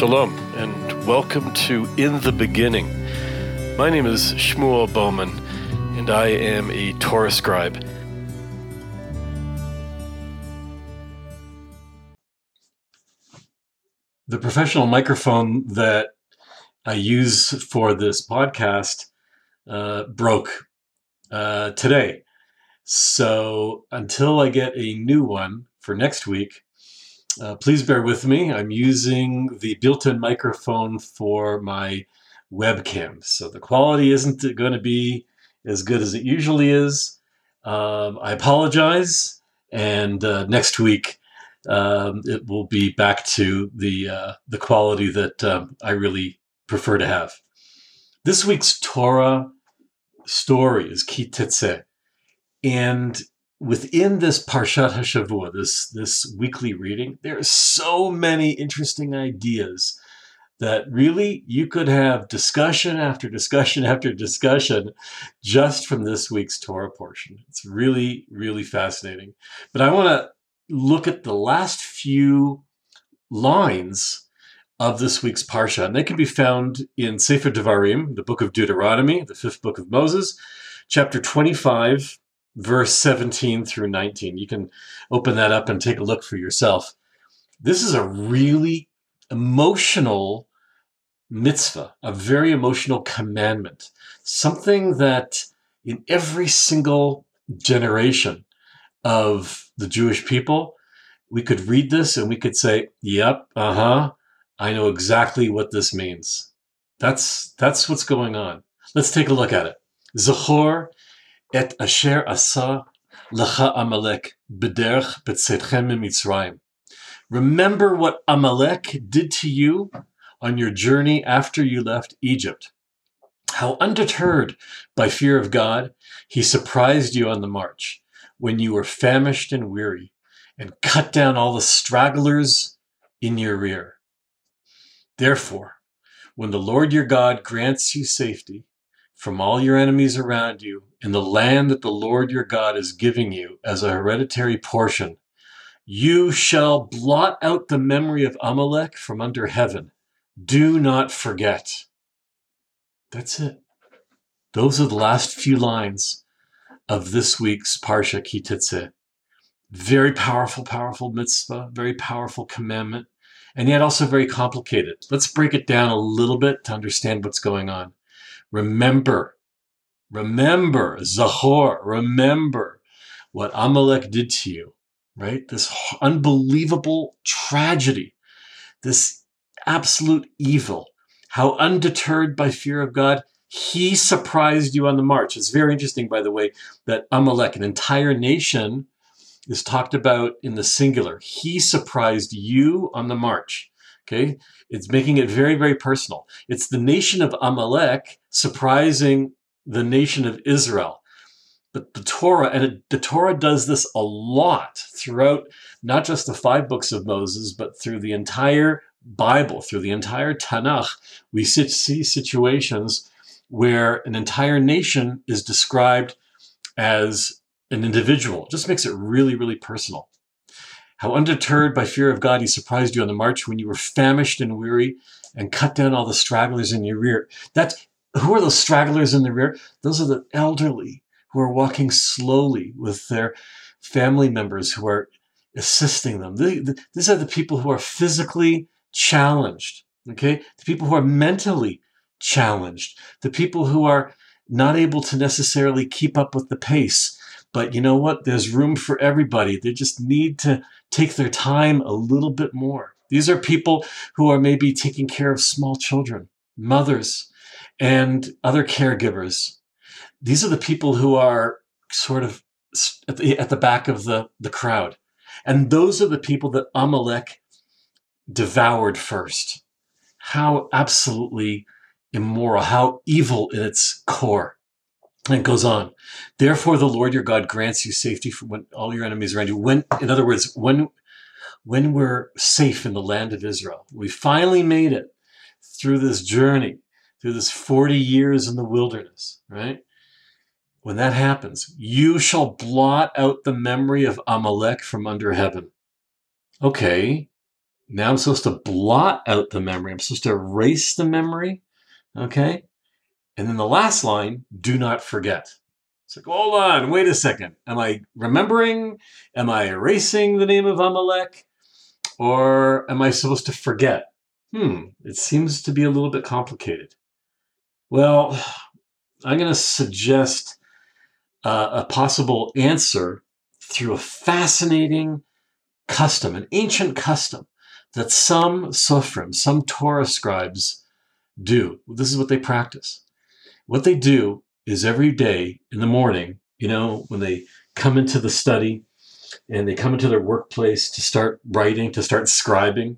Shalom, and welcome to In the Beginning. My name is Shmuel Bowman, and I am a Torah scribe. The professional microphone that I use for this podcast uh, broke uh, today. So until I get a new one for next week, uh, please bear with me. I'm using the built-in microphone for my webcam, so the quality isn't going to be as good as it usually is. Um, I apologize, and uh, next week um, it will be back to the uh, the quality that um, I really prefer to have. This week's Torah story is Ki Tetzeh, and within this Parshat Hashavua, this this weekly reading, there are so many interesting ideas that really you could have discussion after discussion after discussion just from this week's Torah portion. It's really really fascinating. But I want to look at the last few lines of this week's parsha, and they can be found in Sefer Devarim, the book of Deuteronomy, the fifth book of Moses, chapter 25, verse 17 through 19. You can open that up and take a look for yourself. This is a really emotional mitzvah, a very emotional commandment, something that in every single generation of the Jewish people, we could read this and we could say, "Yep, uh-huh, I know exactly what this means." That's that's what's going on. Let's take a look at it. Zachor et asher asa lecha Amalek b'derech b'tzetchem mitzrayim. Remember what Amalek did to you on your journey after you left Egypt. How undeterred by fear of God, he surprised you on the march when you were famished and weary and cut down all the stragglers in your rear. Therefore, when the Lord your God grants you safety from all your enemies around you in the land that the Lord your God is giving you as a hereditary portion, you shall blot out the memory of Amalek from under heaven. Do not forget. That's it. Those are the last few lines of this week's Parsha Ki Very powerful, powerful mitzvah, very powerful commandment, and yet also very complicated. Let's break it down a little bit to understand what's going on. Remember, remember, Zachor, remember what Amalek did to you, right? This unbelievable tragedy, this absolute evil, how undeterred by fear of God, he surprised you on the march. It's very interesting, by the way, that Amalek, an entire nation, is talked about in the singular. He surprised you on the march. Okay, it's making it very, very personal. It's the nation of Amalek surprising the nation of Israel. But the Torah, and it, the Torah does this a lot throughout not just the five books of Moses, but through the entire Bible, through the entire Tanakh, we see situations where an entire nation is described as an individual. It just makes it really, really personal. How undeterred by fear of God, he surprised you on the march when you were famished and weary and cut down all the stragglers in your rear. That's who are those stragglers in the rear? Those are the elderly who are walking slowly with their family members who are assisting them. These are the people who are physically challenged, okay? The people who are mentally challenged, the people who are not able to necessarily keep up with the pace. But you know what? There's room for everybody. They just need to take their time a little bit more. These are people who are maybe taking care of small children, mothers, and other caregivers. These are the people who are sort of at the, at the back of the, the crowd. And those are the people that Amalek devoured first. How absolutely immoral, how evil in its core. And goes on. Therefore, the Lord your God grants you safety from when all your enemies around you. When, in other words, when when we're safe in the land of Israel, we finally made it through this journey, through this 40 years in the wilderness, right? When that happens, you shall blot out the memory of Amalek from under heaven. Okay, Now I'm supposed to blot out the memory. I'm supposed to erase the memory. Okay. And then the last line, do not forget. It's like, hold on, wait a second. Am I remembering? Am I erasing the name of Amalek? Or am I supposed to forget? Hmm, it seems to be a little bit complicated. Well, I'm going to suggest uh, a possible answer through a fascinating custom, an ancient custom that some Sofrim, some Torah scribes do. This is what they practice. What they do is every day in the morning, you know, when they come into the study and they come into their workplace to start writing, to start scribing,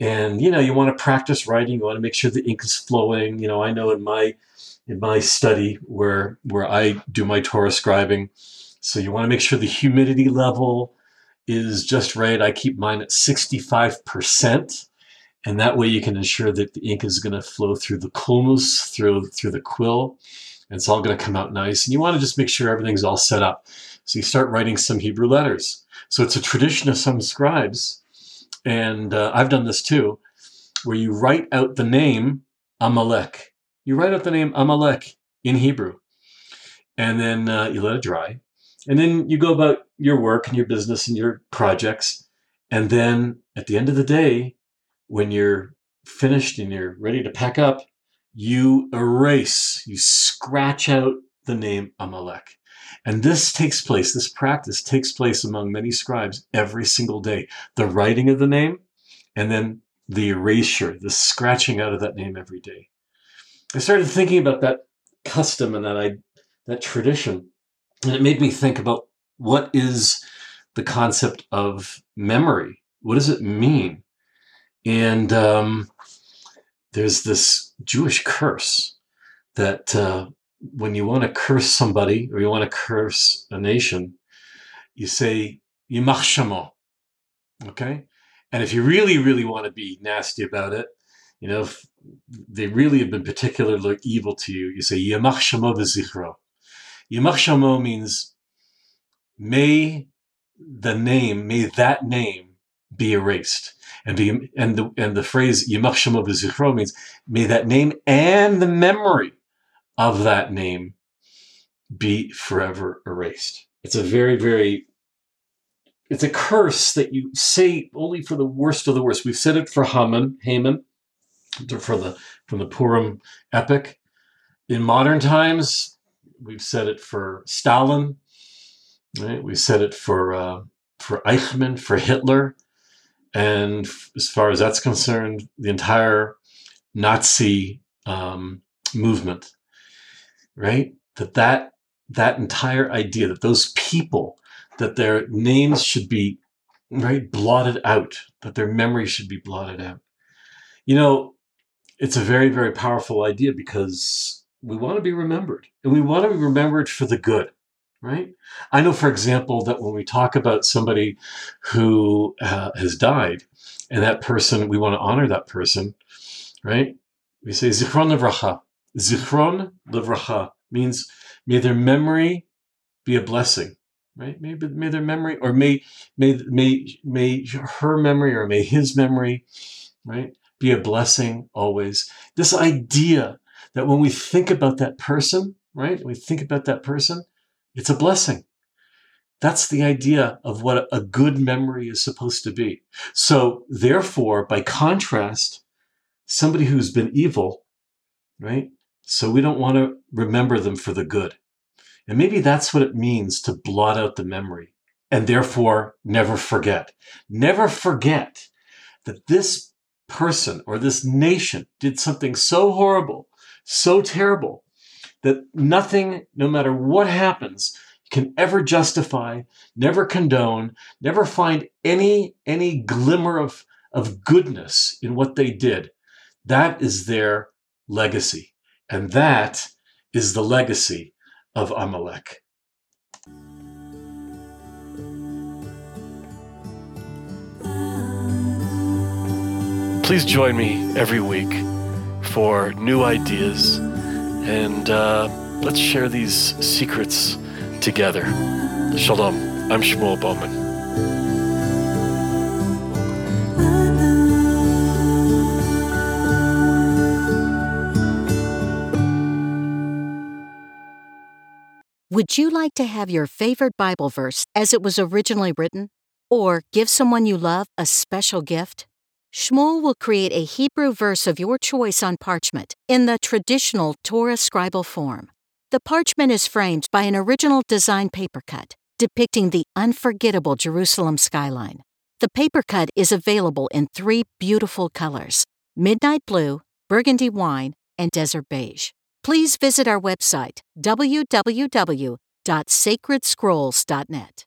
and you know, you want to practice writing, you want to make sure the ink is flowing. You know, I know in my in my study where where I do my Torah scribing, so you want to make sure the humidity level is just right. I keep mine at 65%. And that way you can ensure that the ink is going to flow through the kulmus, through, through the quill. It's all going to come out nice. And you want to just make sure everything's all set up. So you start writing some Hebrew letters. So it's a tradition of some scribes. And uh, I've done this too, where you write out the name Amalek. You write out the name Amalek in Hebrew. And then uh, you let it dry. And then you go about your work and your business and your projects. And then at the end of the day, when you're finished and you're ready to pack up, you erase, you scratch out the name Amalek. And this takes place, this practice takes place among many scribes every single day. The writing of the name and then the erasure, the scratching out of that name every day. I started thinking about that custom and that I that tradition and it made me think about what is the concept of memory? What does it mean? And um, there's this Jewish curse that uh, when you want to curse somebody or you want to curse a nation, you say Yimach Shamo. Okay? And if you really, really want to be nasty about it, you know, if they really have been particularly evil to you, you say Yimach Shamo v'zichro. Yimach Shamo means may the name, may that name be erased. And be and the and the phrase Yimach Shamo v'zichro means may that name and the memory of that name be forever erased. It's a very, very it's a curse that you say only for the worst of the worst. We've said it for Haman, Haman, for the from the Purim epic. In modern times, We've said it for Stalin. Right? We've said it for uh, for Eichmann, for Hitler, and as far as that's concerned, the entire Nazi um, movement. Right? That that that entire idea that those people that their names should be right blotted out, that their memory should be blotted out. You know, it's a very very powerful idea because we want to be remembered and we want to be remembered for the good right? I know for example that when we talk about somebody who uh, has died and that person we want to honor that person right? We say zichron levracha. Zichron levracha means may their memory be a blessing right? May, may their memory or may may may may her memory or may his memory right be a blessing always. This idea that when we think about that person, right? We think about that person, it's a blessing. That's the idea of what a good memory is supposed to be. So, therefore, by contrast, somebody who's been evil, right? So we don't want to remember them for the good. And maybe that's what it means to blot out the memory and therefore never forget. Never forget that this person or this nation did something so horrible so terrible that nothing, no matter what happens, can ever justify, never condone, never find any any glimmer of, of goodness in what they did. That is their legacy. And that is the legacy of Amalek. Please join me every week for new ideas, and uh, let's share these secrets together. Shalom. I'm Shmuel Bowman. Would you like to have your favorite Bible verse as it was originally written? Or give someone you love a special gift? Shmuel will create a Hebrew verse of your choice on parchment in the traditional Torah scribal form. The parchment is framed by an original design paper cut depicting the unforgettable Jerusalem skyline. The paper cut is available in three beautiful colors midnight blue, burgundy wine, and desert beige. Please visit our website, www.sacredscrolls.net.